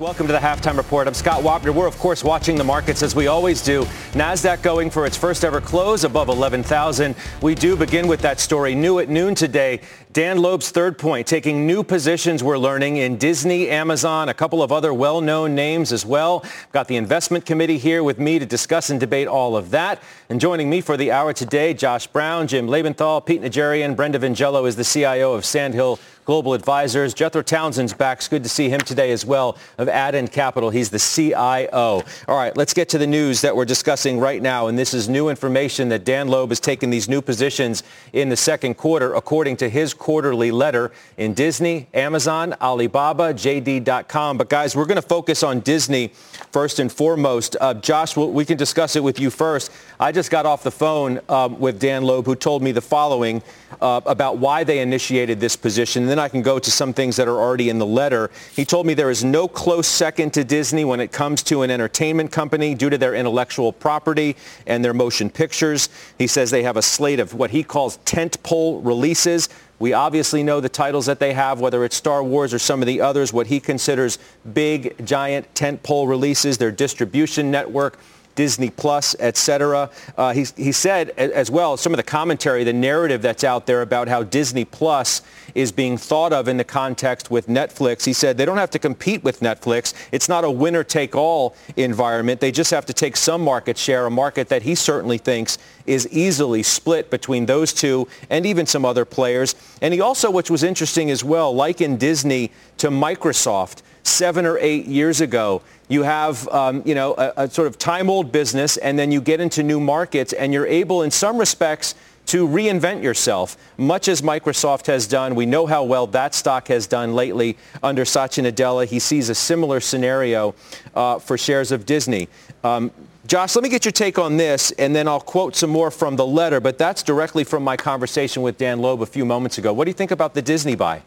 Welcome to the Halftime Report. I'm Scott Wapner. We're, of course, watching the markets as we always do. NASDAQ going for its first ever close above 11,000. We do begin with that story new at noon today. Dan Loeb's Third Point, taking new positions we're learning in Disney, Amazon, a couple of other well-known names as well. Got the investment committee here with me to discuss and debate all of that. And joining me for the hour today, Josh Brown, Jim Lebenthal, Pete Najarian, Brenda Vingiello is the CIO of Sandhill Global Advisors. Jethro Townsend's back. It's good to see him today as well of Advent Capital. He's the CIO. All right, let's get to the news that we're discussing right now. And this is new information that Dan Loeb has taken these new positions in the second quarter, according to his quarterly letter in Disney, Amazon, Alibaba, JD.com. But guys, we're going to focus on Disney first and foremost. Uh, Josh, we can discuss it with you first. I just got off the phone um, with Dan Loeb, who told me the following uh, about why they initiated this position. And then I can go to some things that are already in the letter. He told me there is no close second to Disney when it comes to an entertainment company due to their intellectual property and their motion pictures. He says they have a slate of what he calls tentpole releases. We obviously know the titles that they have, whether it's Star Wars or some of the others, what he considers big, giant tentpole releases, their distribution network. Disney Plus, et cetera. Uh, he, he said as well, some of the commentary, the narrative that's out there about how Disney Plus is being thought of in the context with Netflix. He said they don't have to compete with Netflix. It's not a winner-take-all environment. They just have to take some market share, a market that he certainly thinks is easily split between those two and even some other players. And he also, which was interesting as well, likened Disney to Microsoft seven or eight years ago. You have, um, you know, a, a sort of time-old business, and then you get into new markets, and you're able, in some respects, to reinvent yourself, much as Microsoft has done. We know how well that stock has done lately under Satya Nadella. He sees a similar scenario uh, for shares of Disney. Um, Josh, let me get your take on this, and then I'll quote some more from the letter, but that's directly from my conversation with Dan Loeb a few moments ago. What do you think about the Disney buy?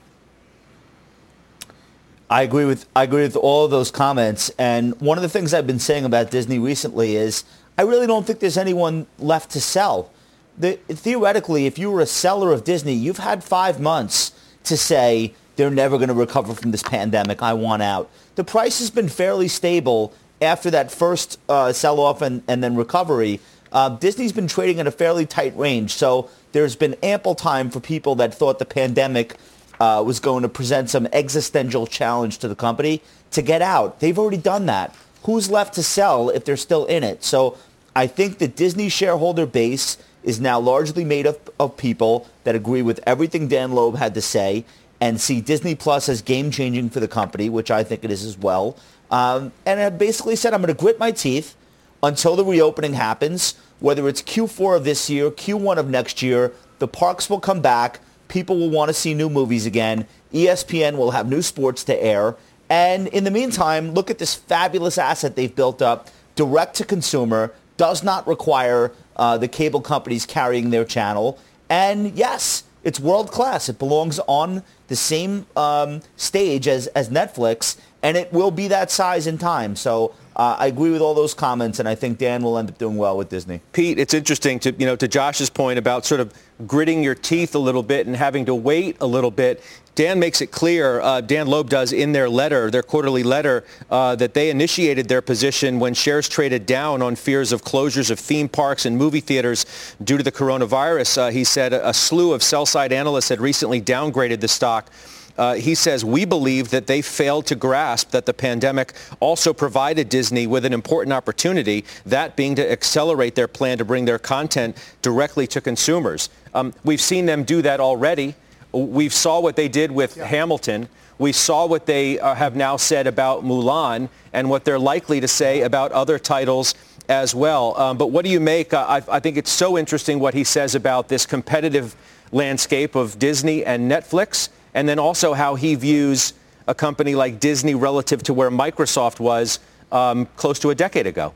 I agree with I agree with all of those comments. And one of the things I've been saying about Disney recently is I really don't think there's anyone left to sell. The, theoretically, if you were a seller of Disney, you've had five months to say they're never going to recover from this pandemic. I want out. The price has been fairly stable after that first uh, sell-off and, and then recovery. Uh, Disney's been trading at a fairly tight range, so there's been ample time for people that thought the pandemic uh, was going to present some existential challenge to the company to get out. They've already done that. Who's left to sell if they're still in it? So I think the Disney shareholder base is now largely made up of people that agree with everything Dan Loeb had to say and see Disney Plus as game-changing for the company, which I think it is as well. Um, and I basically said, I'm going to grit my teeth until the reopening happens, whether it's Q4 of this year, Q1 of next year, the parks will come back people will want to see new movies again. ESPN will have new sports to air. And in the meantime, look at this fabulous asset they've built up, direct to consumer, does not require uh, the cable companies carrying their channel. And yes, it's world class. It belongs on the same um, stage as, as Netflix, and it will be that size in time. So uh, I agree with all those comments, and I think Dan will end up doing well with Disney. Pete, it's interesting to you know to Josh's point about sort of gritting your teeth a little bit and having to wait a little bit. Dan makes it clear, uh, Dan Loeb does in their letter, their quarterly letter, uh, that they initiated their position when shares traded down on fears of closures of theme parks and movie theaters due to the coronavirus. Uh, he said a, a slew of sell-side analysts had recently downgraded the stock uh, he says, we believe that they failed to grasp that the pandemic also provided Disney with an important opportunity, that being to accelerate their plan to bring their content directly to consumers. Um, we've seen them do that already. We saw what they did with yeah. Hamilton. We saw what they uh, have now said about Mulan and what they're likely to say about other titles as well. Um, but what do you make? Uh, I, I think it's so interesting what he says about this competitive landscape of Disney and Netflix, and then also how he views a company like Disney relative to where Microsoft was um, close to a decade ago.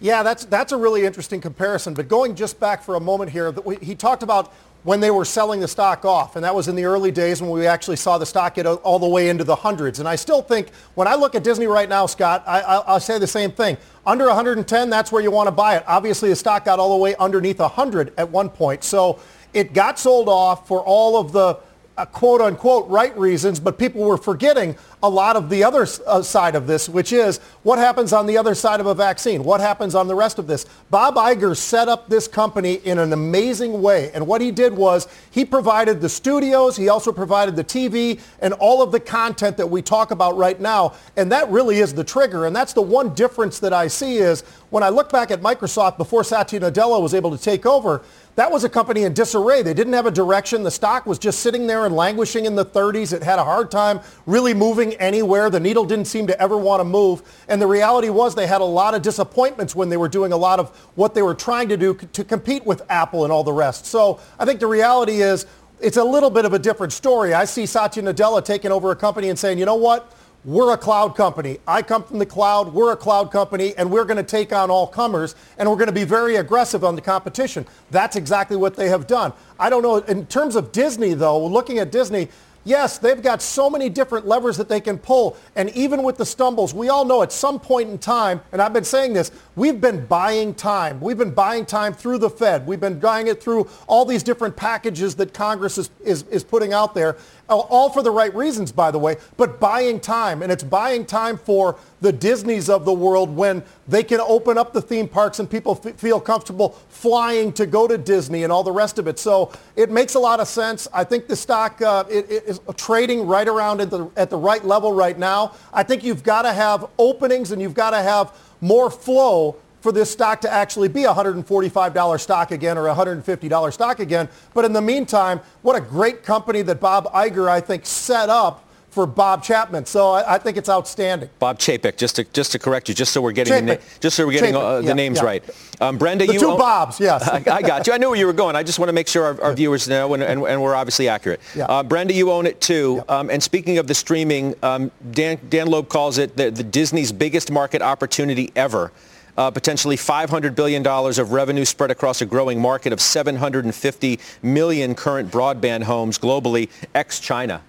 Yeah, that's that's a really interesting comparison. But going just back for a moment here, he talked about when they were selling the stock off, and that was in the early days when we actually saw the stock get all the way into the hundreds. And I still think when I look at Disney right now, Scott, I, will say the same thing. Under 110, that's where you want to buy it. Obviously, the stock got all the way underneath 100 at one point, so it got sold off for all of the uh, quote unquote right reasons, but people were forgetting a lot of the other uh, side of this, which is what happens on the other side of a vaccine? What happens on the rest of this? Bob Iger set up this company in an amazing way. And what he did was he provided the studios, he also provided the TV and all of the content that we talk about right now. And that really is the trigger. And that's the one difference that I see is when I look back at Microsoft before Satya Nadella was able to take over, that was a company in disarray. They didn't have a direction. The stock was just sitting there and languishing in the 30s. It had a hard time really moving anywhere. The needle didn't seem to ever want to move. And the reality was they had a lot of disappointments when they were doing a lot of what they were trying to do to compete with Apple and all the rest. So I think the reality is it's a little bit of a different story. I see Satya Nadella taking over a company and saying, you know what? We're a cloud company. I come from the cloud. We're a cloud company, and we're going to take on all comers, and we're going to be very aggressive on the competition. That's exactly what they have done. I don't know. In terms of Disney, though, looking at Disney, Yes, they've got so many different levers that they can pull. And even with the stumbles, we all know at some point in time, and I've been saying this, we've been buying time. We've been buying time through the Fed. We've been buying it through all these different packages that Congress is, is, is putting out there all for the right reasons, by the way, but buying time. And it's buying time for the Disneys of the world when they can open up the theme parks and people f- feel comfortable flying to go to Disney and all the rest of it. So it makes a lot of sense. I think the stock uh, it, it is trading right around at the, at the right level right now. I think you've got to have openings and you've got to have more flow for this stock to actually be a $145 stock again or a $150 stock again. But in the meantime, what a great company that Bob Iger, I think, set up for Bob Chapman. So I, I, think it's outstanding. Bob Chapek, just to just to correct you, just so we're getting the, just so we're getting uh, the yeah, names yeah. right. Um, Brenda, the you two own, Bobs, yes. I, I, got you. I knew where you were going. I just want to make sure our, our viewers know, and, and, and, we're obviously accurate. Yeah. Uh, Brenda, you own it too. Um, and speaking of the streaming, um, Dan, Dan Loeb calls it the, the Disney's biggest market opportunity ever uh, potentially $500 billion of revenue spread across a growing market of 750 million current broadband homes globally, ex-China.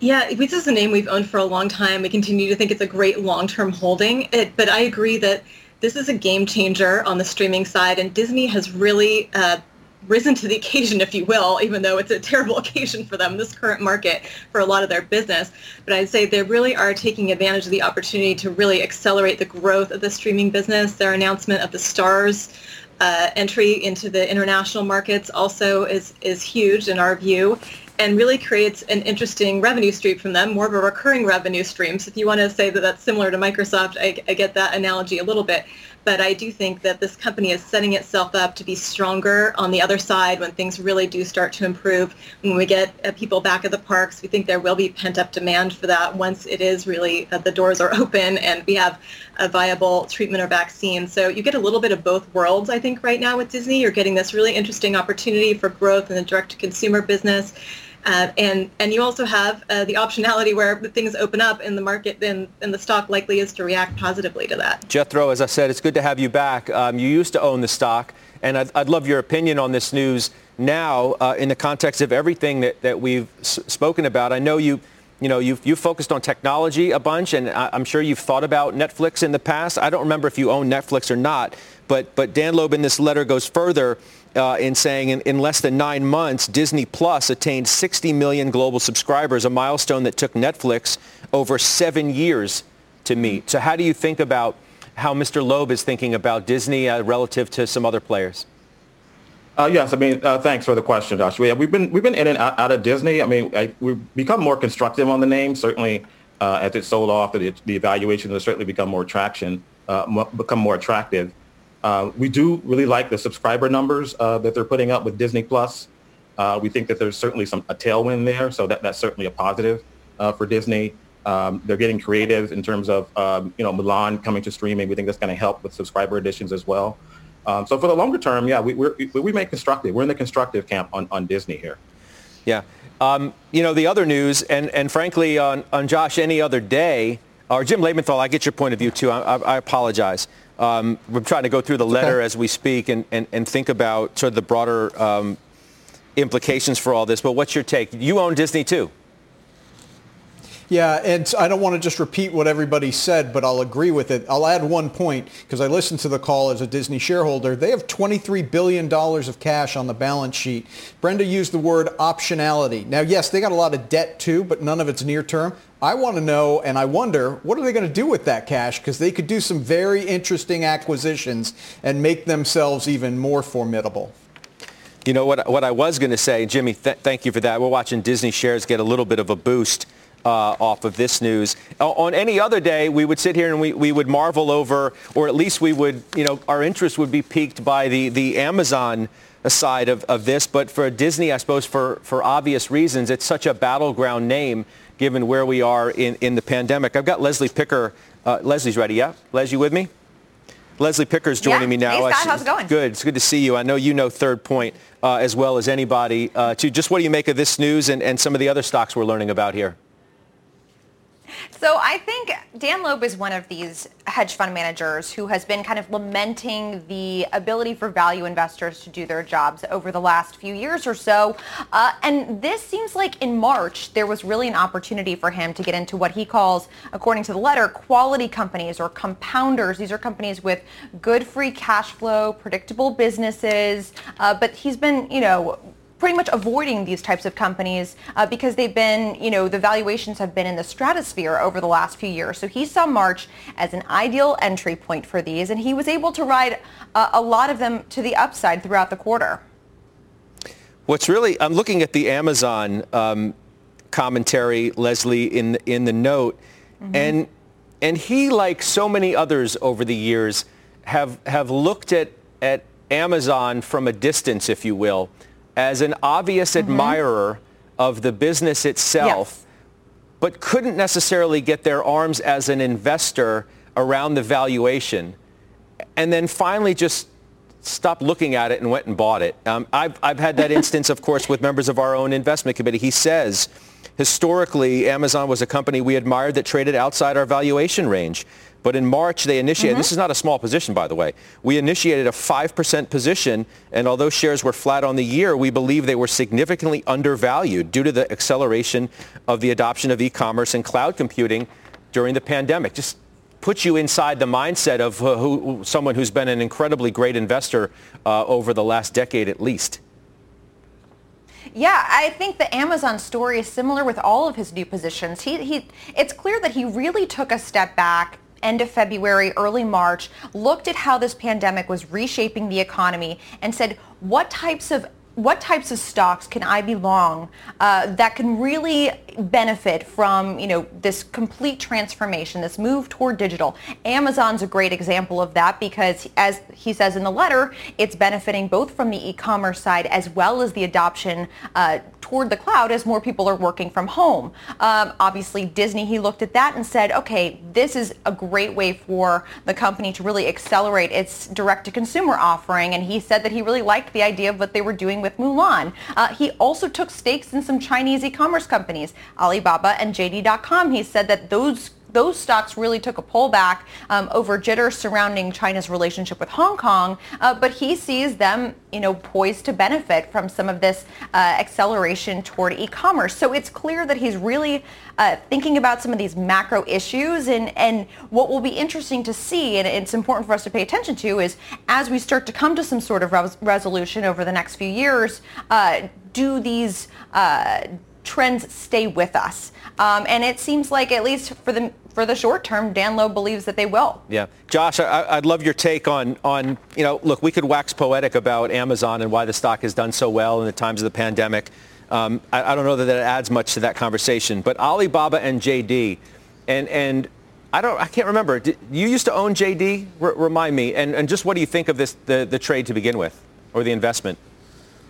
Yeah, this is a name we've owned for a long time. We continue to think it's a great long-term holding, it, but I agree that this is a game changer on the streaming side, and Disney has really uh, risen to the occasion, if you will, even though it's a terrible occasion for them, this current market for a lot of their business. But I'd say they really are taking advantage of the opportunity to really accelerate the growth of the streaming business. Their announcement of the stars uh, entry into the international markets also is, is huge in our view and really creates an interesting revenue stream from them, more of a recurring revenue stream. So if you want to say that that's similar to Microsoft, I, I get that analogy a little bit but I do think that this company is setting itself up to be stronger on the other side when things really do start to improve. When we get uh, people back at the parks, we think there will be pent-up demand for that once it is really uh, the doors are open and we have a viable treatment or vaccine. So you get a little bit of both worlds, I think, right now with Disney. You're getting this really interesting opportunity for growth in the direct-to-consumer business uh, and and you also have uh, the optionality where things open up in the market, then and the stock likely is to react positively to that. Jethro, as I said, it's good to have you back. Um, you used to own the stock, and I'd, I'd love your opinion on this news now uh, in the context of everything that, that we've s- spoken about. I know you. You know, you've, you've focused on technology a bunch, and I, I'm sure you've thought about Netflix in the past. I don't remember if you own Netflix or not, but, but Dan Loeb in this letter goes further uh, in saying in, in, less than nine months, Disney Plus attained 60 million global subscribers, a milestone that took Netflix over seven years to meet. So how do you think about how Mr. Loeb is thinking about Disney uh, relative to some other players? Uh, yes, I mean, uh, thanks for the question, Josh. Yeah, we've been we've been in and out, out of Disney. I mean, I, we've become more constructive on the name. Certainly, uh, as it sold off, the, the evaluation has certainly become more traction, uh, become more attractive. Uh, we do really like the subscriber numbers uh, that they're putting up with Disney Plus. Uh, we think that there's certainly some a tailwind there, so that, that's certainly a positive uh, for Disney. Um, they're getting creative in terms of um, you know Mulan coming to streaming. We think that's going to help with subscriber additions as well. Um, so for the longer term, yeah, we we we remain constructive. We're in the constructive camp on, on Disney here. Yeah. Um, you know, the other news, and, and frankly, on, on Josh, any other day, or Jim Lebenthal, I get your point of view too. I, I, I apologize. Um, we're trying to go through the letter okay. as we speak and, and, and think about sort of the broader um, implications for all this. But what's your take? You own Disney too. Yeah, and I don't want to just repeat what everybody said, but I'll agree with it. I'll add one point because I listened to the call as a Disney shareholder. They have $23 billion of cash on the balance sheet. Brenda used the word optionality. Now, yes, they got a lot of debt too, but none of it's near term. I want to know and I wonder what are they going to do with that cash because they could do some very interesting acquisitions and make themselves even more formidable. You know what, what I was going to say, Jimmy, th- thank you for that. We're watching Disney shares get a little bit of a boost uh, off of this news. On any other day, we would sit here and we, we would marvel over, or at least we would, you know, our interest would be piqued by the, the Amazon side of, of this. But for Disney, I suppose for, for obvious reasons, it's such a battleground name given where we are in, in the pandemic. I've got Leslie Picker. Uh, Leslie's ready, yeah? Les, you with me? Leslie Picker's joining yeah. me now. Hey, Scott, how's it going? Good. It's good to see you. I know you know Third Point uh, as well as anybody. Uh, to just what do you make of this news and, and some of the other stocks we're learning about here? So I think Dan Loeb is one of these hedge fund managers who has been kind of lamenting the ability for value investors to do their jobs over the last few years or so. Uh, and this seems like in March, there was really an opportunity for him to get into what he calls, according to the letter, quality companies or compounders. These are companies with good free cash flow, predictable businesses. Uh, but he's been, you know, pretty much avoiding these types of companies uh, because they've been, you know, the valuations have been in the stratosphere over the last few years. So he saw March as an ideal entry point for these, and he was able to ride uh, a lot of them to the upside throughout the quarter. What's really, I'm looking at the Amazon um, commentary, Leslie, in in the note, mm-hmm. and and he, like so many others over the years, have have looked at at Amazon from a distance, if you will as an obvious mm-hmm. admirer of the business itself, yes. but couldn't necessarily get their arms as an investor around the valuation. And then finally just stopped looking at it and went and bought it. Um, I've, I've had that instance, of course, with members of our own investment committee. He says, historically, Amazon was a company we admired that traded outside our valuation range. But in March, they initiated, mm-hmm. this is not a small position, by the way. We initiated a 5% position, and although shares were flat on the year, we believe they were significantly undervalued due to the acceleration of the adoption of e-commerce and cloud computing during the pandemic. Just puts you inside the mindset of uh, who, someone who's been an incredibly great investor uh, over the last decade at least. Yeah, I think the Amazon story is similar with all of his new positions. He, he, it's clear that he really took a step back end of February, early March, looked at how this pandemic was reshaping the economy and said, what types of what types of stocks can I be long uh, that can really benefit from you know this complete transformation, this move toward digital? Amazon's a great example of that because, as he says in the letter, it's benefiting both from the e-commerce side as well as the adoption uh, toward the cloud as more people are working from home. Um, obviously, Disney, he looked at that and said, okay, this is a great way for the company to really accelerate its direct-to-consumer offering. And he said that he really liked the idea of what they were doing with Mulan. Uh, he also took stakes in some Chinese e-commerce companies, Alibaba and JD.com. He said that those those stocks really took a pullback um, over jitters surrounding China's relationship with Hong Kong, uh, but he sees them, you know, poised to benefit from some of this uh, acceleration toward e-commerce. So it's clear that he's really uh, thinking about some of these macro issues, and and what will be interesting to see, and it's important for us to pay attention to, is as we start to come to some sort of res- resolution over the next few years, uh, do these uh, trends stay with us. Um, and it seems like, at least for the for the short term, Dan Loeb believes that they will. Yeah, Josh, I, would love your take on on you know, look, we could wax poetic about Amazon and why the stock has done so well in the times of the pandemic. Um, I, I, don't know that that adds much to that conversation, but Alibaba and JD, and and I don't. I can't remember. Did, you used to own JD. R- remind me. And, and just what do you think of this the, the trade to begin with, or the investment?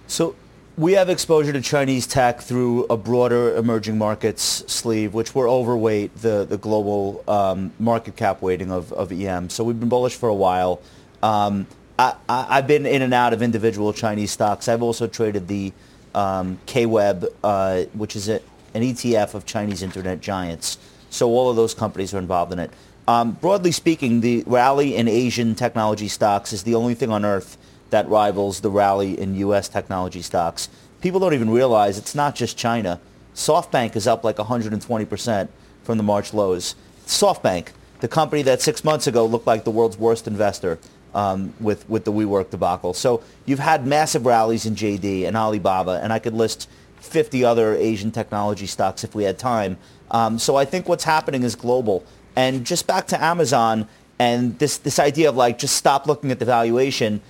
So we have exposure to Chinese tech through a broader emerging markets sleeve, which we're overweight the the global um, market cap weighting of, of EM. So we've been bullish for a while. Um, I, have been in and out of individual Chinese stocks. I've also traded the um, KWEB, uh, which is a, an ETF of Chinese internet giants. So all of those companies are involved in it. Um, broadly speaking, the rally in Asian technology stocks is the only thing on earth that rivals the rally in U.S. technology stocks. People don't even realize it's not just China. SoftBank is up like 120% from the March lows. SoftBank, the company that six months ago looked like the world's worst investor um, with, with the WeWork debacle. So you've had massive rallies in JD and Alibaba, and I could list 50 other Asian technology stocks if we had time. Um, so I think what's happening is global. And just back to Amazon and this, this idea of like just stop looking at the valuation.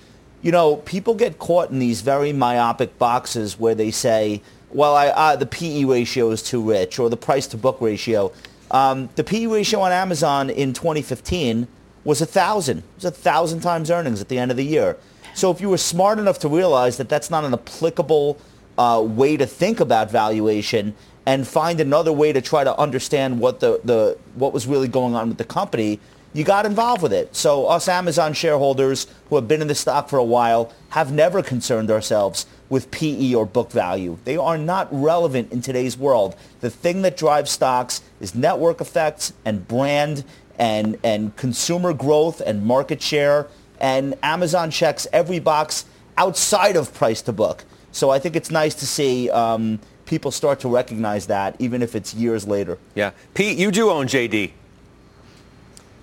You know, people get caught in these very myopic boxes where they say, well, I, uh, the PE ratio is too rich or the price to book ratio. Um, the PE ratio on Amazon in 2015 was a thousand. It was a thousand times earnings at the end of the year. So if you were smart enough to realize that that's not an applicable uh, way to think about valuation and find another way to try to understand what the, the what was really going on with the company, you got involved with it. So us Amazon shareholders who have been in the stock for a while have never concerned ourselves with PE or book value. They are not relevant in today's world. The thing that drives stocks is network effects and brand and, and consumer growth and market share. And Amazon checks every box outside of price to book. So I think it's nice to see um, people start to recognize that, even if it's years later. Yeah. Pete, you do own JD.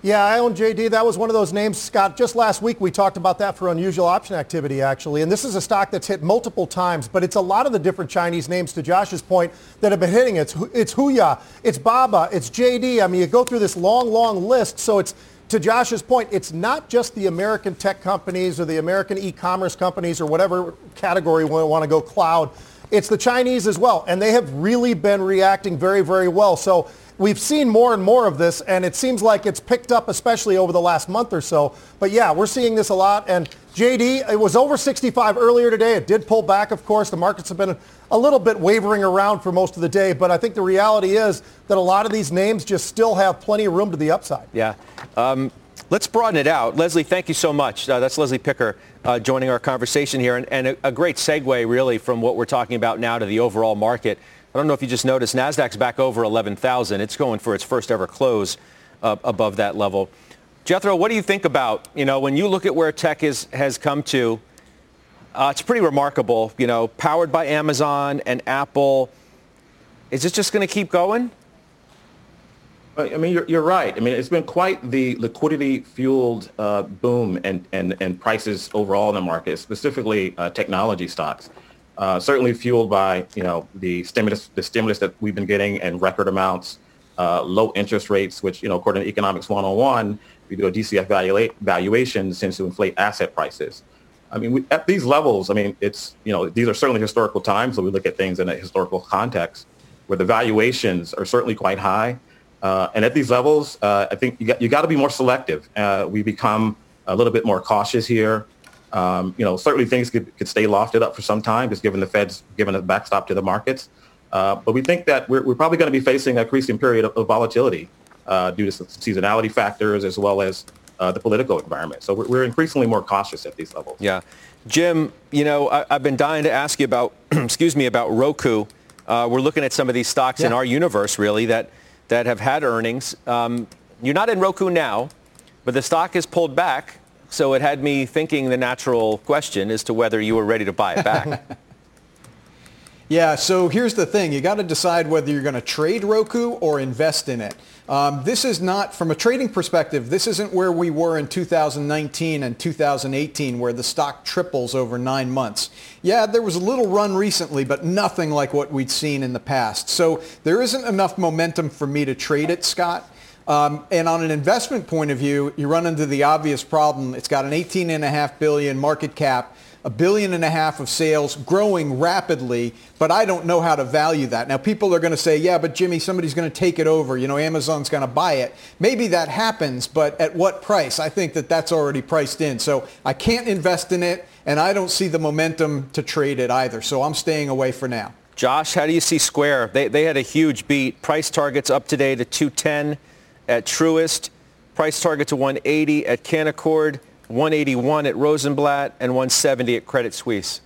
Yeah, I own JD. That was one of those names, Scott. Just last week we talked about that for unusual option activity, actually. And this is a stock that's hit multiple times, but it's a lot of the different Chinese names, to Josh's point, that have been hitting. It's, it's Huya, it's Baba, it's JD. I mean, you go through this long, long list. So it's, to Josh's point, it's not just the American tech companies or the American e-commerce companies or whatever category we want to go cloud it's the Chinese as well, and they have really been reacting very, very well. So we've seen more and more of this, and it seems like it's picked up, especially over the last month or so. But yeah, we're seeing this a lot. And JD, it was over 65 earlier today. It did pull back, of course. The markets have been a little bit wavering around for most of the day, but I think the reality is that a lot of these names just still have plenty of room to the upside. Yeah. Um, let's broaden it out. Leslie, thank you so much. Uh, that's Leslie Picker uh, joining our conversation here, and, and a, a, great segue really from what we're talking about now to the overall market. I don't know if you just noticed, Nasdaq's back over 11,000. It's going for its first ever close uh, above that level. Jethro, what do you think about you know when you look at where tech is has come to? Uh, it's pretty remarkable. You know, powered by Amazon and Apple. Is this just going to keep going? I mean, you're, you're right. I mean, it's been quite the liquidity-fueled uh, boom and, and, and prices overall in the market, specifically uh, technology stocks. Uh, certainly fueled by you know the stimulus the stimulus that we've been getting and record amounts, uh, low interest rates, which you know according to Economics 101, we do a DCF valua- valuation tends to inflate asset prices. I mean, we, at these levels, I mean, it's you know these are certainly historical times, so we look at things in a historical context where the valuations are certainly quite high. Uh, and at these levels, uh, I think you got, you got to be more selective. Uh, we become a little bit more cautious here. Um, you know, certainly things could, could stay lofted up for some time, just given the Fed's given a backstop to the markets. Uh, but we think that we're, we're probably going to be facing a increasing period of, of volatility uh, due to seasonality factors as well as uh, the political environment. So we're, we're, increasingly more cautious at these levels. Yeah. Jim, you know, I, have been dying to ask you about, excuse me, about Roku. we're looking at some of these stocks yeah. in our universe, really, that – that have had earnings. Um, you're not in Roku now, but the stock is pulled back. So it had me thinking the natural question as to whether you were ready to buy it back. yeah, so here's the thing. You got to decide whether you're going to trade Roku or invest in it. Um, this is not, from a trading perspective, this isn't where we were in 2019 and 2018 where the stock triples over nine months. Yeah, there was a little run recently, but nothing like what we'd seen in the past. So there isn't enough momentum for me to trade it, Scott. Um, and on an investment point of view, you run into the obvious problem. It's got an 18.5 billion market cap. a billion and a half of sales, growing rapidly, but I don't know how to value that. Now, people are going to say, yeah, but Jimmy, somebody's going to take it over. You know, Amazon's going to buy it. Maybe that happens, but at what price? I think that that's already priced in. So I can't invest in it, and I don't see the momentum to trade it either. So I'm staying away for now. Josh, how do you see Square? They, they had a huge beat. Price targets up today to 210 at Truist. Price target to 180 at Canaccord, 181 at Rosenblatt, and 170 at Credit Suisse.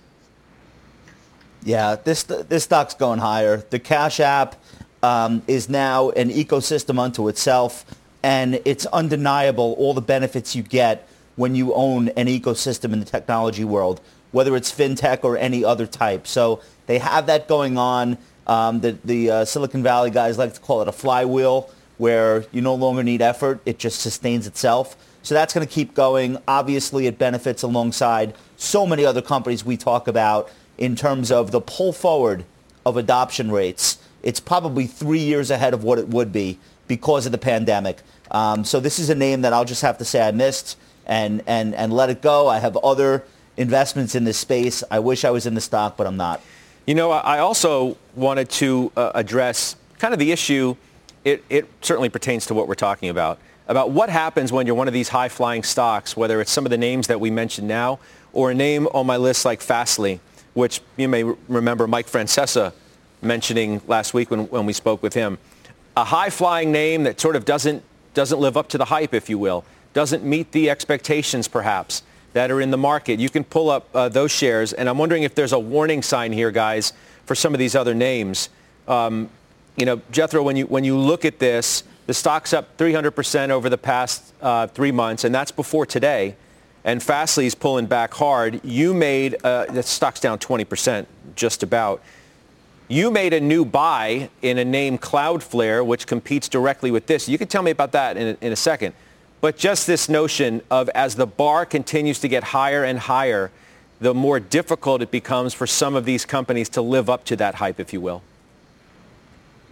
Yeah, this this stock's going higher. The Cash App um, is now an ecosystem unto itself, and it's undeniable all the benefits you get when you own an ecosystem in the technology world, whether it's fintech or any other type. So they have that going on. Um, the the uh, Silicon Valley guys like to call it a flywheel, where you no longer need effort; it just sustains itself. So that's going to keep going. Obviously, it benefits alongside so many other companies we talk about in terms of the pull forward of adoption rates. It's probably three years ahead of what it would be because of the pandemic. Um, so this is a name that I'll just have to say I missed and, and, and let it go. I have other investments in this space. I wish I was in the stock, but I'm not. You know, I also wanted to uh, address kind of the issue. It, it certainly pertains to what we're talking about, about what happens when you're one of these high-flying stocks, whether it's some of the names that we mentioned now or a name on my list like Fastly which you may remember Mike Francesa mentioning last week when, when we spoke with him. A high-flying name that sort of doesn't, doesn't live up to the hype, if you will, doesn't meet the expectations perhaps that are in the market. You can pull up uh, those shares, and I'm wondering if there's a warning sign here, guys, for some of these other names. Um, you know, Jethro, when you, when you look at this, the stock's up 300% over the past uh, three months, and that's before today and Fastly's pulling back hard. You made, uh, the stock's down 20% just about. You made a new buy in a name Cloudflare, which competes directly with this. You can tell me about that in in a second. But just this notion of as the bar continues to get higher and higher, the more difficult it becomes for some of these companies to live up to that hype, if you will.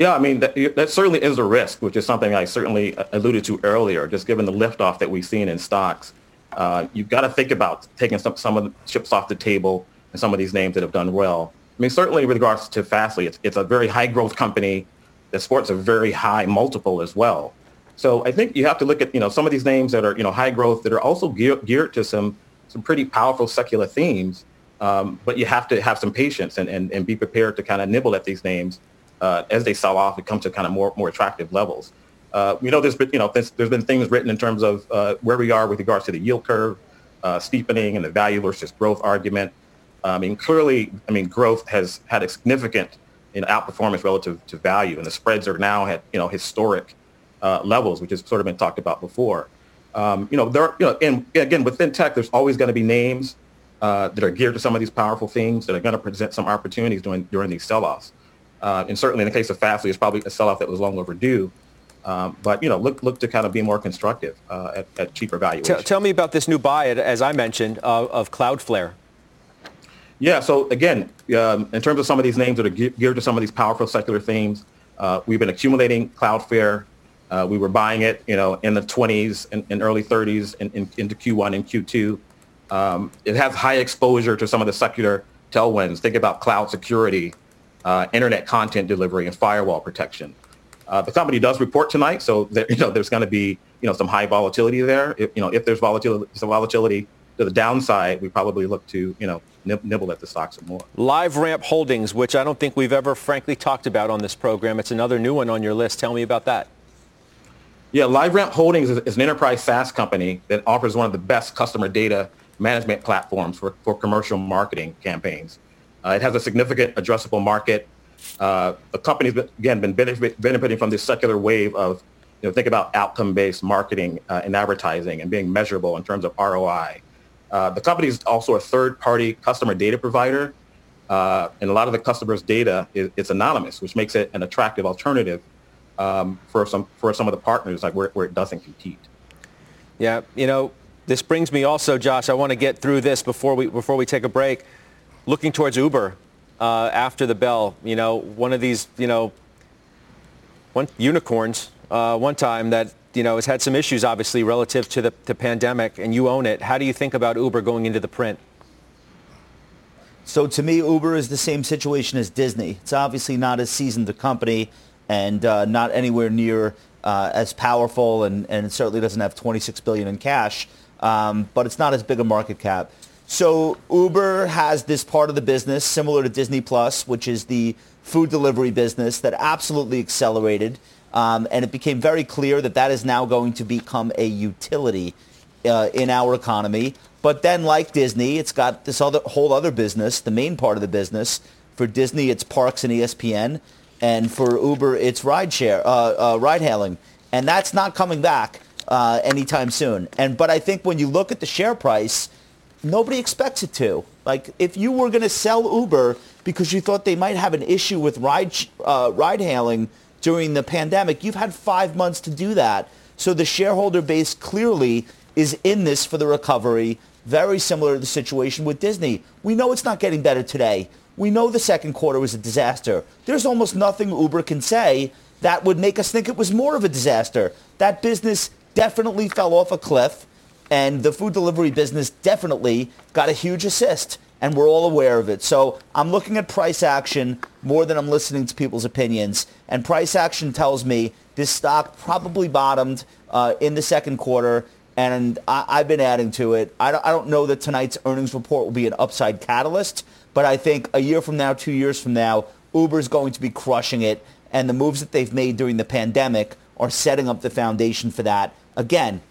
Yeah, I mean, that, that, certainly is a risk, which is something I certainly alluded to earlier, just given the liftoff that we've seen in stocks. Uh, you've got to think about taking some, some of the chips off the table and some of these names that have done well. I mean, certainly with regards to Fastly, it's, it's a very high growth company that sports a very high multiple as well. So I think you have to look at, you know, some of these names that are, you know, high growth that are also geared, geared to some, some pretty powerful secular themes. Um, but you have to have some patience and, and, and be prepared to kind of nibble at these names uh, as they sell off and come to kind of more, more attractive levels. Uh, we know there's been, you know, there's, there's been things written in terms of uh, where we are with regards to the yield curve, uh, steepening and the value versus growth argument. I mean, clearly, I mean, growth has had a significant you know, outperformance relative to value, and the spreads are now at, you know, historic uh, levels, which has sort of been talked about before. Um, you know, there, you know, and again, within tech, there's always going to be names uh, that are geared to some of these powerful themes that are going to present some opportunities during during these sell-offs. Uh, and certainly in the case of Fastly, it's probably a sell-off that was long overdue. Um, but you know, look look to kind of be more constructive uh, at, at, cheaper valuations. Tell, tell, me about this new buy, as I mentioned, uh, of Cloudflare. Yeah. So again, um, in terms of some of these names that are geared to some of these powerful secular themes, uh, we've been accumulating Cloudflare. Uh, we were buying it, you know, in the 20s and, and early 30s in, in, into Q1 and Q2. Um, it has high exposure to some of the secular tailwinds. Think about cloud security, uh, internet content delivery, and firewall protection. Uh, the company does report tonight, so there, you know there's going to be you know some high volatility there. If, you know if there's volatility, some volatility to the downside, we probably look to you know nibble at the stocks some more. LiveRamp Holdings, which I don't think we've ever frankly talked about on this program. It's another new one on your list. Tell me about that. Yeah, LiveRamp Holdings is, is an enterprise SaaS company that offers one of the best customer data management platforms for, for commercial marketing campaigns. Uh, it has a significant addressable market uh, the company's again been benefiting from this secular wave of you know think about outcome-based marketing uh, and advertising and being measurable in terms of ROI. Uh, the company is also a third-party customer data provider, uh, and a lot of the customers' data is it's anonymous, which makes it an attractive alternative um, for some for some of the partners like where, where it doesn't compete. Yeah, you know, this brings me also, Josh. I want to get through this before we before we take a break. Looking towards Uber uh, after the bell. You know, one of these, you know, one unicorns uh, one time that you know has had some issues, obviously, relative to the, the pandemic, and you own it. How do you think about Uber going into the print? So to me, Uber is the same situation as Disney. It's obviously not as seasoned a company and uh, not anywhere near uh, as powerful, and, and certainly doesn't have 26 billion in cash. Um, but it's not as big a market cap. So Uber has this part of the business similar to Disney Plus, which is the food delivery business that absolutely accelerated. Um, and it became very clear that that is now going to become a utility uh, in our economy. But then, like Disney, it's got this other whole other business, the main part of the business. For Disney, it's parks and ESPN, and for Uber, it's rideshare, uh, uh, ride hailing, and that's not coming back uh, anytime soon. And but I think when you look at the share price, nobody expects it to. Like if you were going to sell Uber because you thought they might have an issue with ride uh, ride hailing during the pandemic, you've had five months to do that. So the shareholder base clearly is in this for the recovery. Very similar to the situation with Disney. We know it's not getting better today. We know the second quarter was a disaster. There's almost nothing Uber can say that would make us think it was more of a disaster. That business definitely fell off a cliff, and the food delivery business definitely got a huge assist, and we're all aware of it. So I'm looking at price action more than I'm listening to people's opinions, and price action tells me this stock probably bottomed uh, in the second quarter and I, have been adding to it. I don't, I don't know that tonight's earnings report will be an upside catalyst, but I think a year from now, two years from now, Uber is going to be crushing it, and the moves that they've made during the pandemic are setting up the foundation for that. Again,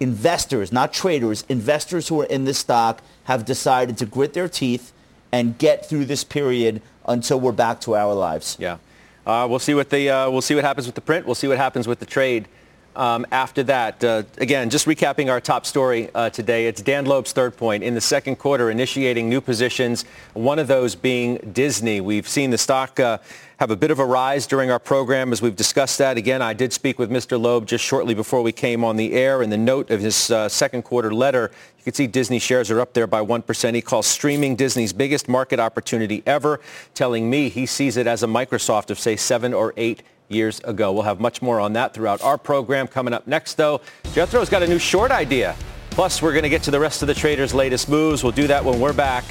investors, not traders, investors who are in this stock have decided to grit their teeth and get through this period until we're back to our lives. Yeah. Uh, we'll see what the uh, we'll see what happens with the print. We'll see what happens with the trade um, after that. Uh, again, just recapping our top story uh, today, it's Dan Loeb's Third Point. In the second quarter, initiating new positions, one of those being Disney. We've seen the stock uh, have a bit of a rise during our program as we've discussed that. Again, I did speak with Mr. Loeb just shortly before we came on the air. In the note of his uh, second quarter letter, you can see Disney shares are up there by 1%. He calls streaming Disney's biggest market opportunity ever, telling me he sees it as a Microsoft of, say, seven or eight years ago. We'll have much more on that throughout our program. Coming up next, though, Jethro's got a new short idea. Plus, we're going to get to the rest of the traders' latest moves. We'll do that when we're back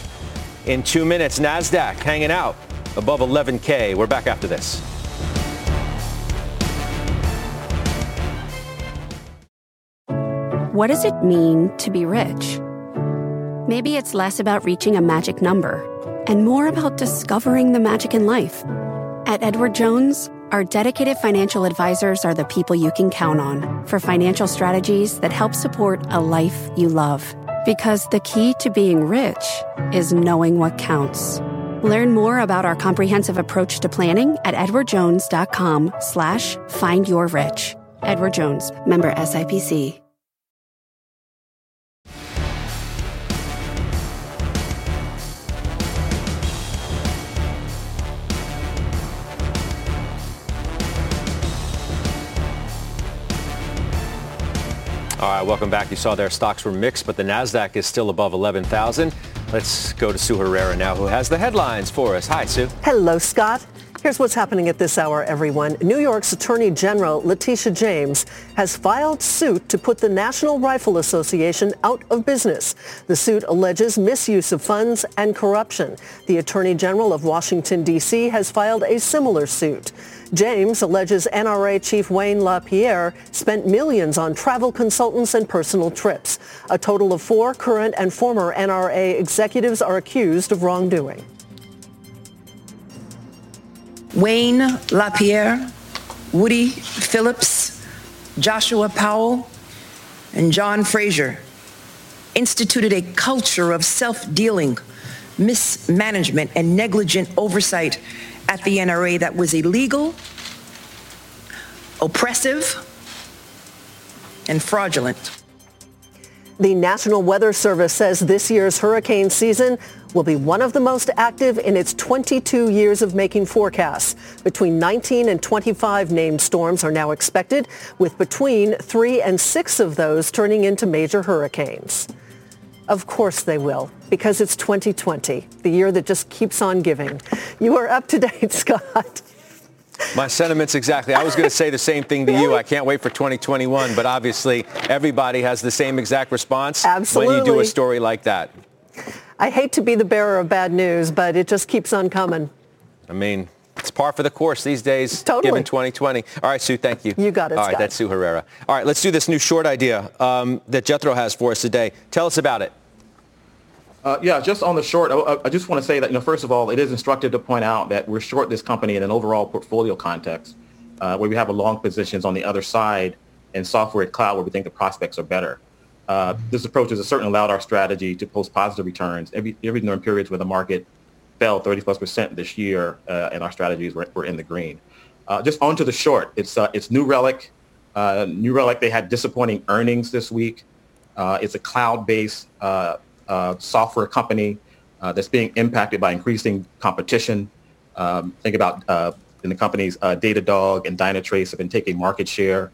in two minutes. NASDAQ hanging out above 11K. We're back after this. What does it mean to be rich? Maybe it's less about reaching a magic number and more about discovering the magic in life. At Edward Jones, our dedicated financial advisors are the people you can count on for financial strategies that help support a life you love. Because the key to being rich is knowing what counts. Learn more about our comprehensive approach to planning at edwardjones.com slash find your rich. Edward Jones, member SIPC. All right, welcome back. You saw their stocks were mixed, but the Nasdaq is still above 11,000. Let's go to Sue Herrera now, who has the headlines for us. Hi, Sue. Hello, Scott. Here's what's happening at this hour, everyone. New York's Attorney General Letitia James has filed suit to put the National Rifle Association out of business. The suit alleges misuse of funds and corruption. The Attorney General of Washington, D.C. has filed a similar suit. James alleges NRA Chief Wayne LaPierre spent millions on travel consultants and personal trips. A total of four current and former NRA executives are accused of wrongdoing. Wayne LaPierre, Woody Phillips, Joshua Powell, and John Frazer instituted a culture of self-dealing, mismanagement, and negligent oversight at the NRA that was illegal, oppressive, and fraudulent. The National Weather Service says this year's hurricane season will be one of the most active in its 22 years of making forecasts. Between 19 and 25 named storms are now expected, with between three and six of those turning into major hurricanes. Of course they will, because it's 2020, the year that just keeps on giving. You are up to date, Scott. My sentiments exactly. I was going to say the same thing to you. I can't wait for 2021, but obviously everybody has the same exact response Absolutely. when you do a story like that. I hate to be the bearer of bad news, but it just keeps on coming. I mean, it's par for the course these days, totally. given 2020. All right, Sue, thank you. You got it, All right, Scott. that's Sue Herrera. All right, let's do this new short idea um, that Jethro has for us today. Tell us about it. Uh, yeah, just on the short, I, I just want to say that, you know, first of all, it is instructive to point out that we're short this company in an overall portfolio context uh, where we have a long positions on the other side in software and cloud where we think the prospects are better. Uh, this approach has certainly allowed our strategy to post positive returns every, every during periods where the market fell 30 plus percent this year uh, and our strategies were, were in the green. Uh, just onto the short, it's, uh, it's New Relic. Uh, New Relic, they had disappointing earnings this week. It's a cloud-based software company that's being impacted by increasing competition. Um, think about in the companies Datadog and Dynatrace have been taking market share.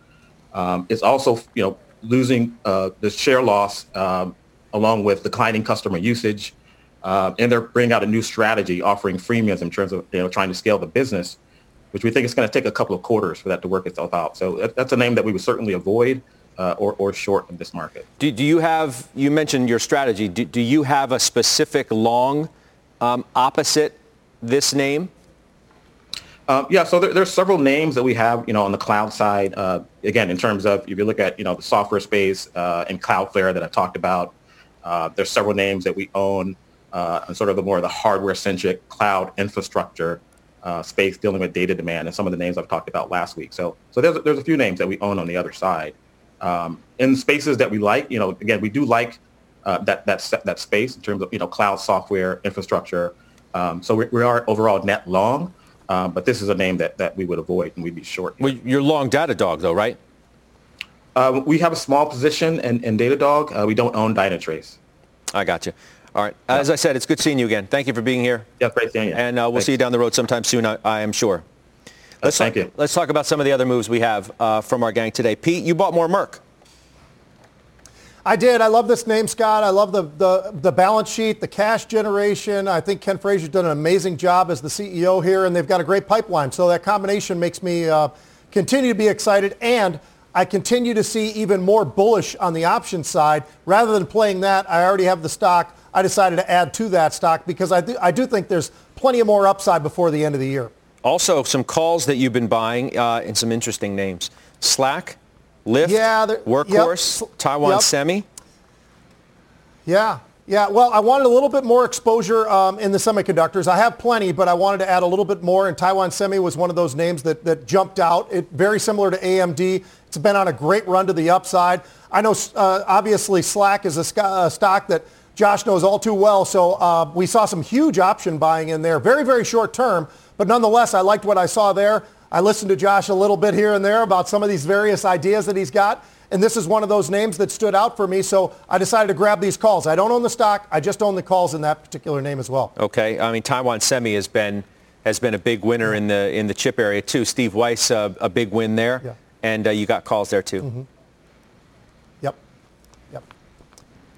Um, it's also you know losing uh, the share loss um, along with declining customer usage. Uh, and they're bringing out a new strategy offering freemiums in terms of you know trying to scale the business, which we think is going to take a couple of quarters for that to work itself out. So that, that's a name that we would certainly avoid uh, or, or short in this market. Do, do you have, you mentioned your strategy. Do, do you have a specific long um, opposite this name? Um, yeah, so there, there's several names that we have, you know, on the cloud side. Uh, again, in terms of if you look at, you know, the software space uh, and Cloudflare that I talked about, uh, there's several names that we own uh, and sort of the more the hardware-centric cloud infrastructure uh, space dealing with data demand and some of the names I've talked about last week. So, so there's there's a few names that we own on the other side. Um, in spaces that we like, you know, again, we do like uh, that that that space in terms of you know cloud software infrastructure. Um, so we, we are overall net long. Um, but this is a name that, that we would avoid and we'd be short. Well, you're long Datadog, though, right? Uh, we have a small position in, in Datadog. Uh, we don't own Dynatrace. I got you. All right. As I said, it's good seeing you again. Thank you for being here. Yeah, great seeing you. And uh, we'll Thanks. see you down the road sometime soon, I, I am sure. Let's thank talk, you. Let's talk about some of the other moves we have uh, from our gang today. Pete, you bought more Merck. I did. I love this name, Scott. I love the, the, the balance sheet, the cash generation. I think Ken Frazier's done an amazing job as the CEO here, and they've got a great pipeline. So that combination makes me uh, continue to be excited, and I continue to see even more bullish on the option side. Rather than playing that, I already have the stock. I decided to add to that stock because I, th- I do think there's plenty of more upside before the end of the year. Also, some calls that you've been buying uh, and some interesting names. Slack, Lyft, Yeah, Workhorse, yep, Taiwan yep. Semi. Yeah, yeah. Well, I wanted a little bit more exposure um, in the semiconductors. I have plenty, but I wanted to add a little bit more. And Taiwan Semi was one of those names that, that jumped out. It very similar to AMD. It's been on a great run to the upside. I know, uh, obviously, Slack is a, sc- a stock that Josh knows all too well. So uh, we saw some huge option buying in there, very, very short term. But nonetheless, I liked what I saw there. I listened to Josh a little bit here and there about some of these various ideas that he's got. And this is one of those names that stood out for me. So I decided to grab these calls. I don't own the stock. I just own the calls in that particular name as well. Okay. I mean, Taiwan Semi has been has been a big winner in the in the chip area too. Steve Weiss, uh, a big win there, Yeah. and uh, you got calls there too. Mm-hmm. Yep. Yep.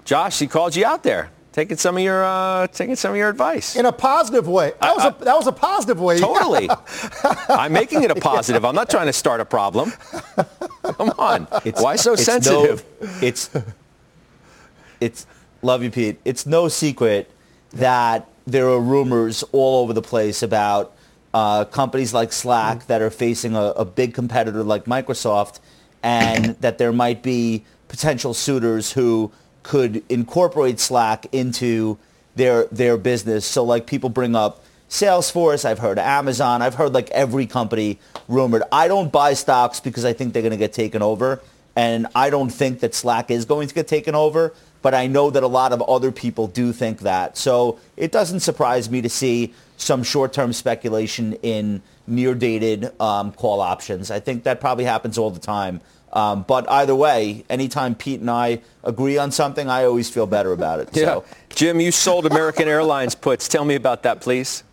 Josh, he called you out there, taking some of your uh, taking some of your advice. In a positive way. That was, a, that was a positive way. Totally. I'm making it a positive. I'm not trying to start a problem. Come on. Why so it's sensitive? No, it's it's love you, Pete. It's no secret that there are rumors all over the place about uh, companies like Slack that are facing a, a big competitor like Microsoft, and that there might be potential suitors who could incorporate Slack into their their business. So like people bring up Salesforce, I've heard Amazon, I've heard like every company rumored. I don't buy stocks because I think they're going to get taken over. And I don't think that Slack is going to get taken over, but I know that a lot of other people do think that. So it doesn't surprise me to see some short-term speculation in near-dated um, call options. I think that probably happens all the time. Um, but either way, anytime Pete and I agree on something, I always feel better about it. Yeah. So Jim, you sold American Airlines puts. Tell me about that, please.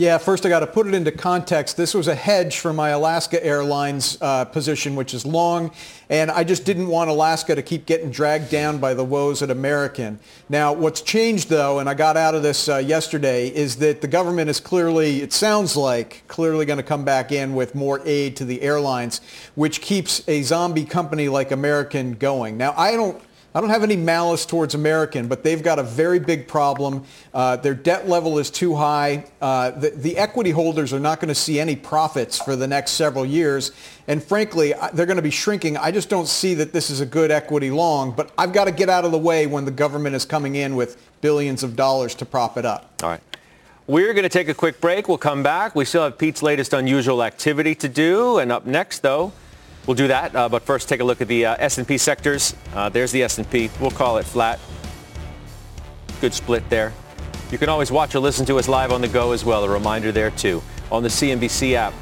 Yeah, first I got to put it into context. This was a hedge for my Alaska Airlines uh, position, which is long, and I just didn't want Alaska to keep getting dragged down by the woes at American. Now, what's changed though, and I got out of this uh, yesterday, is that the government is clearly, it sounds like, clearly going to come back in with more aid to the airlines, which keeps a zombie company like American going. Now, I don't I don't have any malice towards American, but they've got a very big problem. Uh, their debt level is too high. Uh, the, the, equity holders are not going to see any profits for the next several years. And frankly, they're going to be shrinking. I just don't see that this is a good equity long, but I've got to get out of the way when the government is coming in with billions of dollars to prop it up. All right. We're going to take a quick break. We'll come back. We still have Pete's latest unusual activity to do. And up next, though, We'll do that, uh, but first take a look at the uh, S&P sectors. Uh, there's the S&P. We'll call it flat. Good split there. You can always watch or listen to us live on the go as well. A reminder there too on the CNBC app.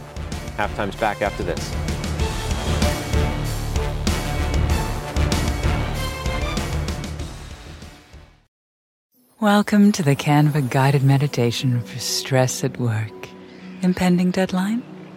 Halftime's back after this. Welcome to the Canva guided meditation for stress at work. Impending deadline?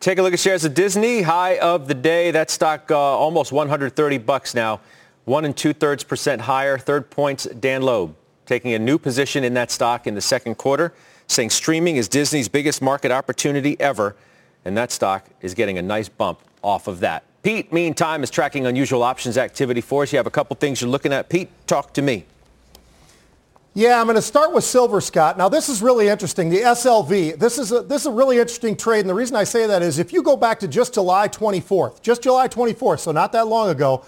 Take a look at shares of Disney. High of the day. That stock uh, almost 130 bucks now. One and two thirds percent higher. Third Point's, Dan Loeb taking a new position in that stock in the second quarter, saying streaming is Disney's biggest market opportunity ever. And that stock is getting a nice bump off of that. Pete, meantime, is tracking unusual options activity for us. You have a couple things you're looking at. Pete, talk to me. Yeah, I'm going to start with silver, Scott. Now, this is really interesting. The SLV, this is, a, this is a really interesting trade. And the reason I say that is if you go back to just July 24th, just July 24th, so not that long ago,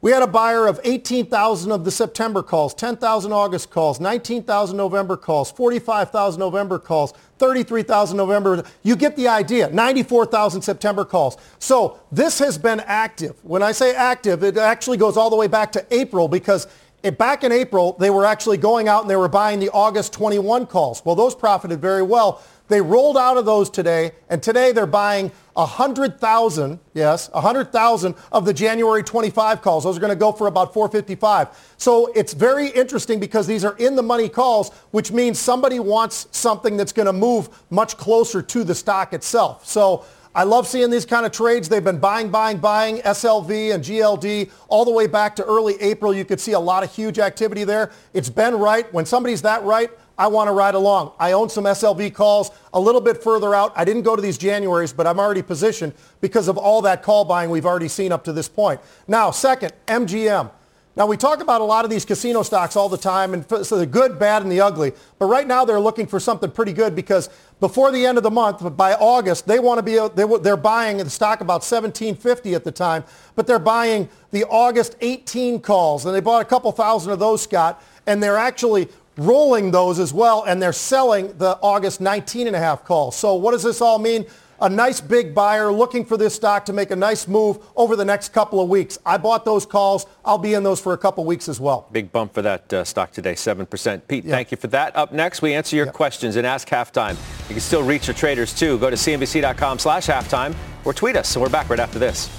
we had a buyer of 18,000 of the September calls, 10,000 August calls, 19,000 November calls, 45,000 November calls, 33,000 November. You get the idea. 94,000 September calls. So this has been active. When I say active, it actually goes all the way back to April because Eh, back in April, they were actually going out and they were buying the August 21 calls. Well, those profited very well. They rolled out of those today, and today they're buying 100,000, yes, 100,000 of the January 25 calls. Those are going to go for about 455. So it's very interesting because these are in the money calls, which means somebody wants something that's going to move much closer to the stock itself. So I love seeing these kind of trades. They've been buying, buying, buying SLV and GLD all the way back to early April. You could see a lot of huge activity there. It's been right. When somebody's that right, I want to ride along. I own some SLV calls a little bit further out. I didn't go to these Januaries, but I'm already positioned because of all that call buying we've already seen up to this point. Now, second, MGM. Now, we talk about a lot of these casino stocks all the time, and so the good, bad, and the ugly. But right now, they're looking for something pretty good because before the end of the month, by August, they want to be, uh, they're buying the stock about 1750 at the time, but they're buying the August 18 calls, and they bought a couple thousand of those, Scott, and they're actually rolling those as well, and they're selling the August 19 and a half calls. So what does this all mean? A nice big buyer looking for this stock to make a nice move over the next couple of weeks. I bought those calls. I'll be in those for a couple of weeks as well. Big bump for that uh, stock today, 7%. Pete, thank you for that. Up next, we answer your questions and ask halftime. You can still reach your traders too. Go to cnbc.com slash halftime or tweet us. And we're back right after this.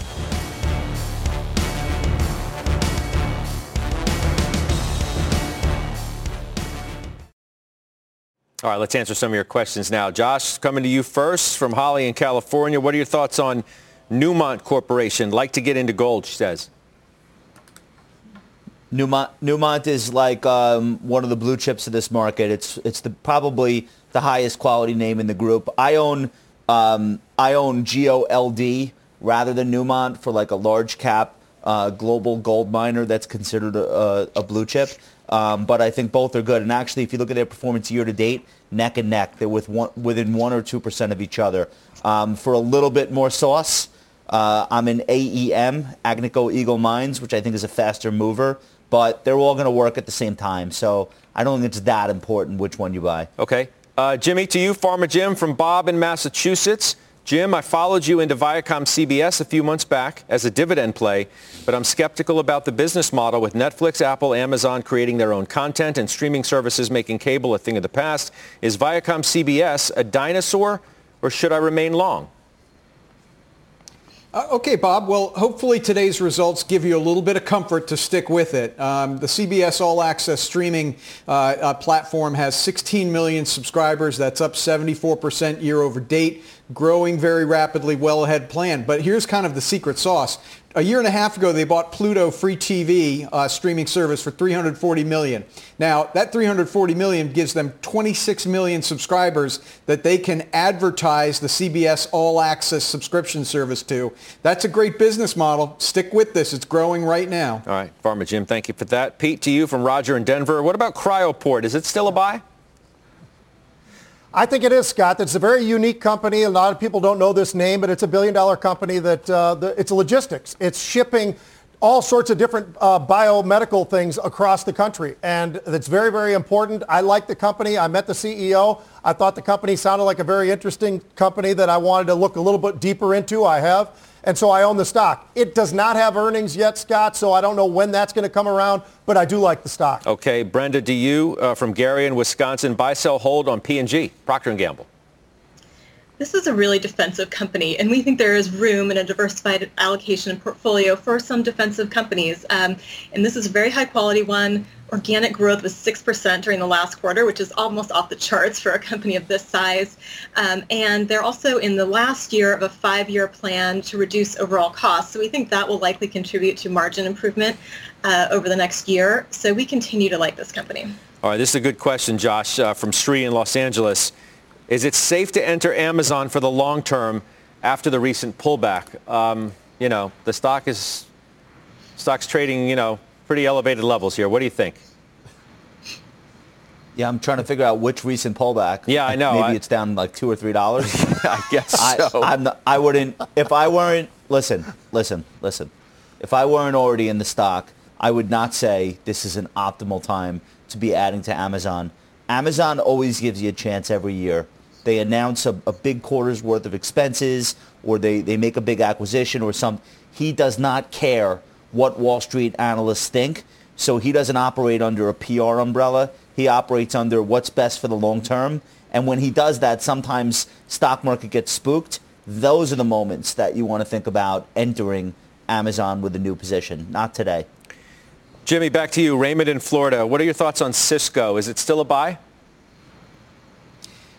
All right, let's answer some of your questions now. Josh, coming to you first from Holly in California. What are your thoughts on Newmont Corporation? Like to get into gold, she says. Newmont, Newmont is like um, one of the blue chips of this market. It's it's the, probably the highest quality name in the group. I own um, I own GOLD rather than Newmont for like a large cap uh, global gold miner that's considered a, a blue chip. Um, but I think both are good. And actually, if you look at their performance year to date, neck and neck, they're with one, within one or two percent of each other. Um, for a little bit more sauce, uh, I'm in AEM, Agnico Eagle Mines, which I think is a faster mover. but they're all going to work at the same time. So I don't think it's that important which one you buy. Okay. Uh, Jimmy, to you, Farmer Jim from Bob in Massachusetts. Jim, I followed you into Viacom CBS a few months back as a dividend play, but I'm skeptical about the business model with Netflix, Apple, Amazon creating their own content and streaming services making cable a thing of the past. Is Viacom CBS a dinosaur or should I remain long? Uh, okay, Bob. Well, hopefully today's results give you a little bit of comfort to stick with it. Um, the CBS All Access streaming uh, uh, platform has 16 million subscribers. That's up 74% year over date, growing very rapidly, well ahead plan. But here's kind of the secret sauce a year and a half ago, they bought Pluto free TV uh, streaming service for 340 million. Now, that 340 million gives them 26 million subscribers that they can advertise the CBS All Access subscription service to. That's a great business model. Stick with this. It's growing right now. All right, Farmer Jim, thank you for that. Pete, to you from Roger in Denver. What about Cryoport? Is it still a buy? I think it is, Scott. It's a very unique company. A lot of people don't know this name, but it's a billion dollar company that uh, the, it's logistics. It's shipping all sorts of different uh, biomedical things across the country. And it's very, very important. I like the company. I met the CEO. I thought the company sounded like a very interesting company that I wanted to look a little bit deeper into. I have and so I own the stock. It does not have earnings yet, Scott, so I don't know when that's going to come around, but I do like the stock. Okay, Brenda, do you uh, from Gary in Wisconsin buy, sell, hold on P&G, Procter & Gamble? This is a really defensive company, and we think there is room in a diversified allocation portfolio for some defensive companies. Um, and this is a very high quality one. Organic growth was 6% during the last quarter, which is almost off the charts for a company of this size. Um, and they're also in the last year of a five-year plan to reduce overall costs. So we think that will likely contribute to margin improvement uh, over the next year. So we continue to like this company. All right, this is a good question, Josh, uh, from Sri in Los Angeles. Is it safe to enter Amazon for the long term after the recent pullback? Um, you know, the stock is stock's trading, you know, pretty elevated levels here. What do you think? Yeah, I'm trying to figure out which recent pullback. Yeah, I know. Maybe I, it's down like two or three dollars. I guess so. I, not, I wouldn't. If I weren't, listen, listen, listen. If I weren't already in the stock, I would not say this is an optimal time to be adding to Amazon. Amazon always gives you a chance every year. They announce a, a big quarter's worth of expenses, or they, they make a big acquisition, or some. He does not care what Wall Street analysts think. So he doesn't operate under a PR umbrella. He operates under what's best for the long term. And when he does that, sometimes stock market gets spooked. Those are the moments that you want to think about entering Amazon with a new position. Not today. Jimmy, back to you. Raymond in Florida. What are your thoughts on Cisco? Is it still a buy?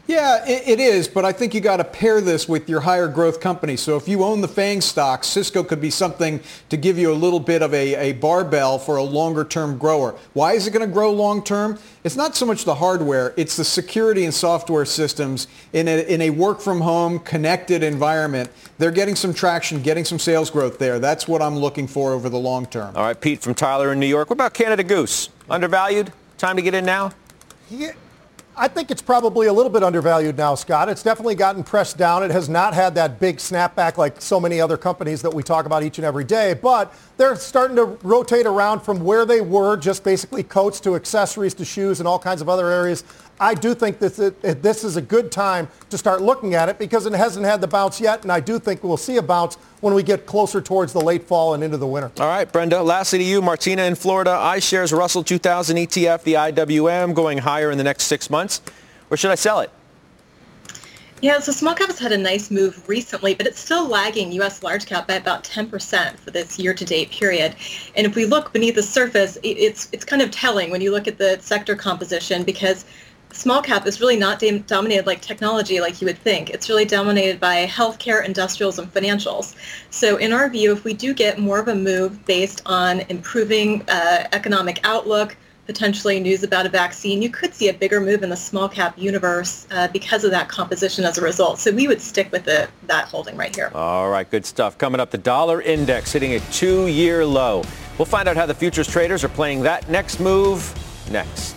Yeah, it, it is, but I think you got to pair this with your higher growth company. So if you own the FANG stock, Cisco could be something to give you a little bit of a, a barbell for a longer term grower. Why is it going to grow long term? It's not so much the hardware, it's the security and software systems in a, in a work from home connected environment. They're getting some traction, getting some sales growth there. That's what I'm looking for over the long term. All right, Pete from Tyler in New York. What about Canada Goose? Undervalued? Time to get in now? Yeah. I think it's probably a little bit undervalued now, Scott. It's definitely gotten pressed down. It has not had that big snapback like so many other companies that we talk about each and every day, but they're starting to rotate around from where they were, just basically coats to accessories to shoes and all kinds of other areas. I do think that this is a good time to start looking at it because it hasn't had the bounce yet, and I do think we'll see a bounce when we get closer towards the late fall and into the winter. All right, Brenda. Lastly to you, Martina in Florida. iShares Russell 2000 ETF, the IWM, going higher in the next six months. Where should I sell it? Yeah, so small cap has had a nice move recently, but it's still lagging U.S. large cap by about 10% for this year-to-date period. And if we look beneath the surface, it's it's kind of telling when you look at the sector composition because small cap is really not dominated like technology like you would think. It's really dominated by healthcare, industrials, and financials. So in our view, if we do get more of a move based on improving uh, economic outlook, potentially news about a vaccine, you could see a bigger move in the small cap universe uh, because of that composition as a result. So we would stick with the, that holding right here. All right, good stuff. Coming up, the dollar index hitting a two-year low. We'll find out how the futures traders are playing that next move next.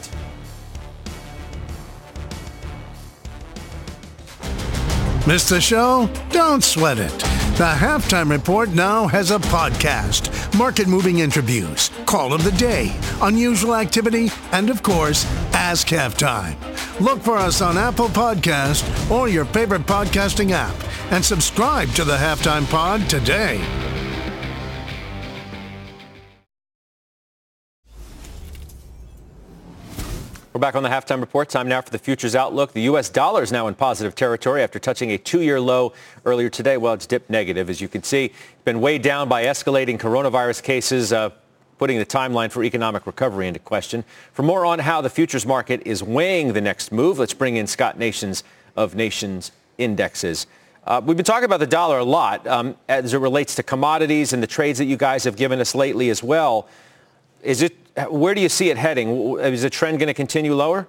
Miss the show? Don't sweat it. The Halftime Report now has a podcast, market moving interviews, call of the day, unusual activity, and of course, Ask Halftime. Look for us on Apple Podcast or your favorite podcasting app and subscribe to the Halftime Pod today. We're back on the halftime report. Time now for the futures outlook. The U.S. dollar is now in positive territory after touching a two-year low earlier today. Well, it's dipped negative, as you can see. It's Been weighed down by escalating coronavirus cases, uh, putting the timeline for economic recovery into question. For more on how the futures market is weighing the next move, let's bring in Scott Nations of Nations Indexes. Uh, we've been talking about the dollar a lot um, as it relates to commodities and the trades that you guys have given us lately as well. Is it where do you see it heading? Is the trend going to continue lower?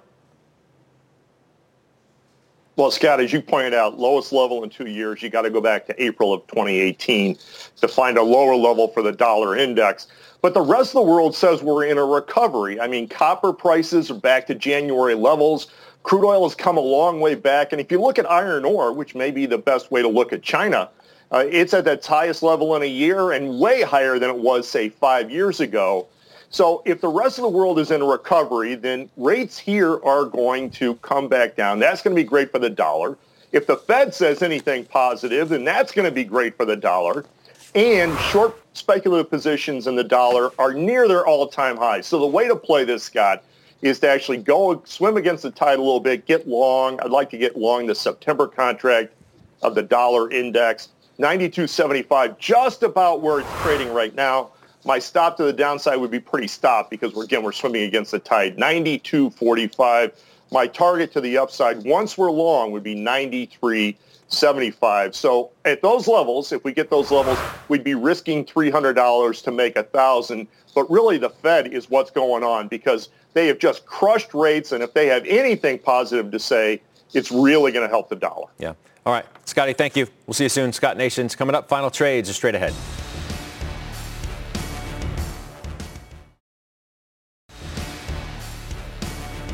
Well, Scott, as you pointed out, lowest level in two years, you got to go back to April of 2018 to find a lower level for the dollar index. But the rest of the world says we're in a recovery. I mean, copper prices are back to January levels. Crude oil has come a long way back. And if you look at iron ore, which may be the best way to look at China, uh, it's at its highest level in a year and way higher than it was, say, five years ago. So if the rest of the world is in a recovery, then rates here are going to come back down. That's going to be great for the dollar. If the Fed says anything positive, then that's going to be great for the dollar. And short speculative positions in the dollar are near their all-time highs. So the way to play this, Scott, is to actually go swim against the tide a little bit, get long. I'd like to get long the September contract of the dollar index, 92.75, just about where it's trading right now my stop to the downside would be pretty stop because we're, again, we're swimming against the tide. 92.45. My target to the upside once we're long would be 93.75. So at those levels, if we get those levels, we'd be risking $300 to make a thousand. But really the Fed is what's going on because they have just crushed rates. And if they have anything positive to say, it's really going to help the dollar. Yeah. All right. Scotty, thank you. We'll see you soon. Scott Nations coming up. Final trades are straight ahead.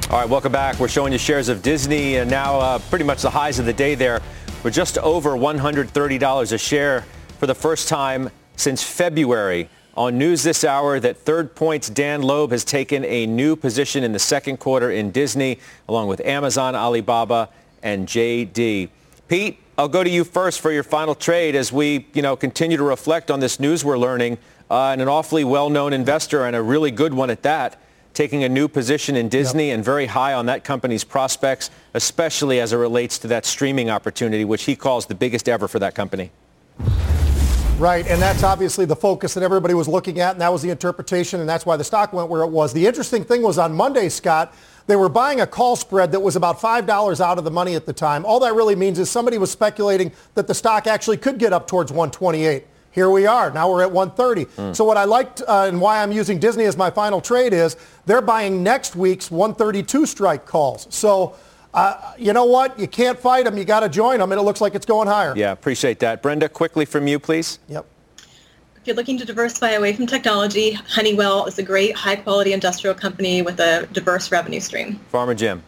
All right, welcome back. We're showing you shares of Disney and now uh, pretty much the highs of the day there. We're just over $130 a share for the first time since February. On news this hour that Third Point's Dan Loeb has taken a new position in the second quarter in Disney, along with Amazon, Alibaba, and JD. Pete, I'll go to you first for your final trade as we, you know, continue to reflect on this news we're learning uh, and an awfully well-known investor and a really good one at that taking a new position in Disney yep. and very high on that company's prospects, especially as it relates to that streaming opportunity, which he calls the biggest ever for that company. Right, and that's obviously the focus that everybody was looking at, and that was the interpretation, and that's why the stock went where it was. The interesting thing was on Monday, Scott, they were buying a call spread that was about $5 out of the money at the time. All that really means is somebody was speculating that the stock actually could get up towards 128 here we are. Now we're at 130. Mm. So what I liked uh, and why I'm using Disney as my final trade is they're buying next week's 132 strike calls. So uh, you know what? You can't fight them. You got to join them, and it looks like it's going higher. Yeah, appreciate that. Brenda, quickly from you, please. Yep. If you're looking to diversify away from technology, Honeywell is a great high-quality industrial company with a diverse revenue stream. Farmer Jim.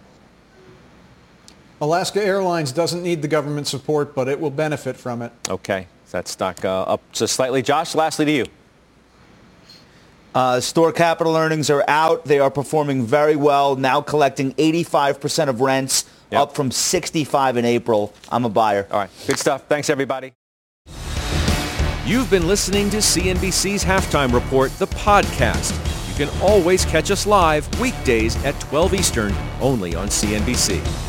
Alaska Airlines doesn't need the government support, but it will benefit from it. Okay. That stock uh, up just slightly. Josh, lastly to you. Uh, STORE Capital earnings are out. They are performing very well, now collecting 85% of rents, yep. up from 65 in April. I'm a buyer. All right. Good stuff. Thanks, everybody. You've been listening to CNBC's Halftime Report, the podcast. You can always catch us live weekdays at 12 Eastern, only on CNBC.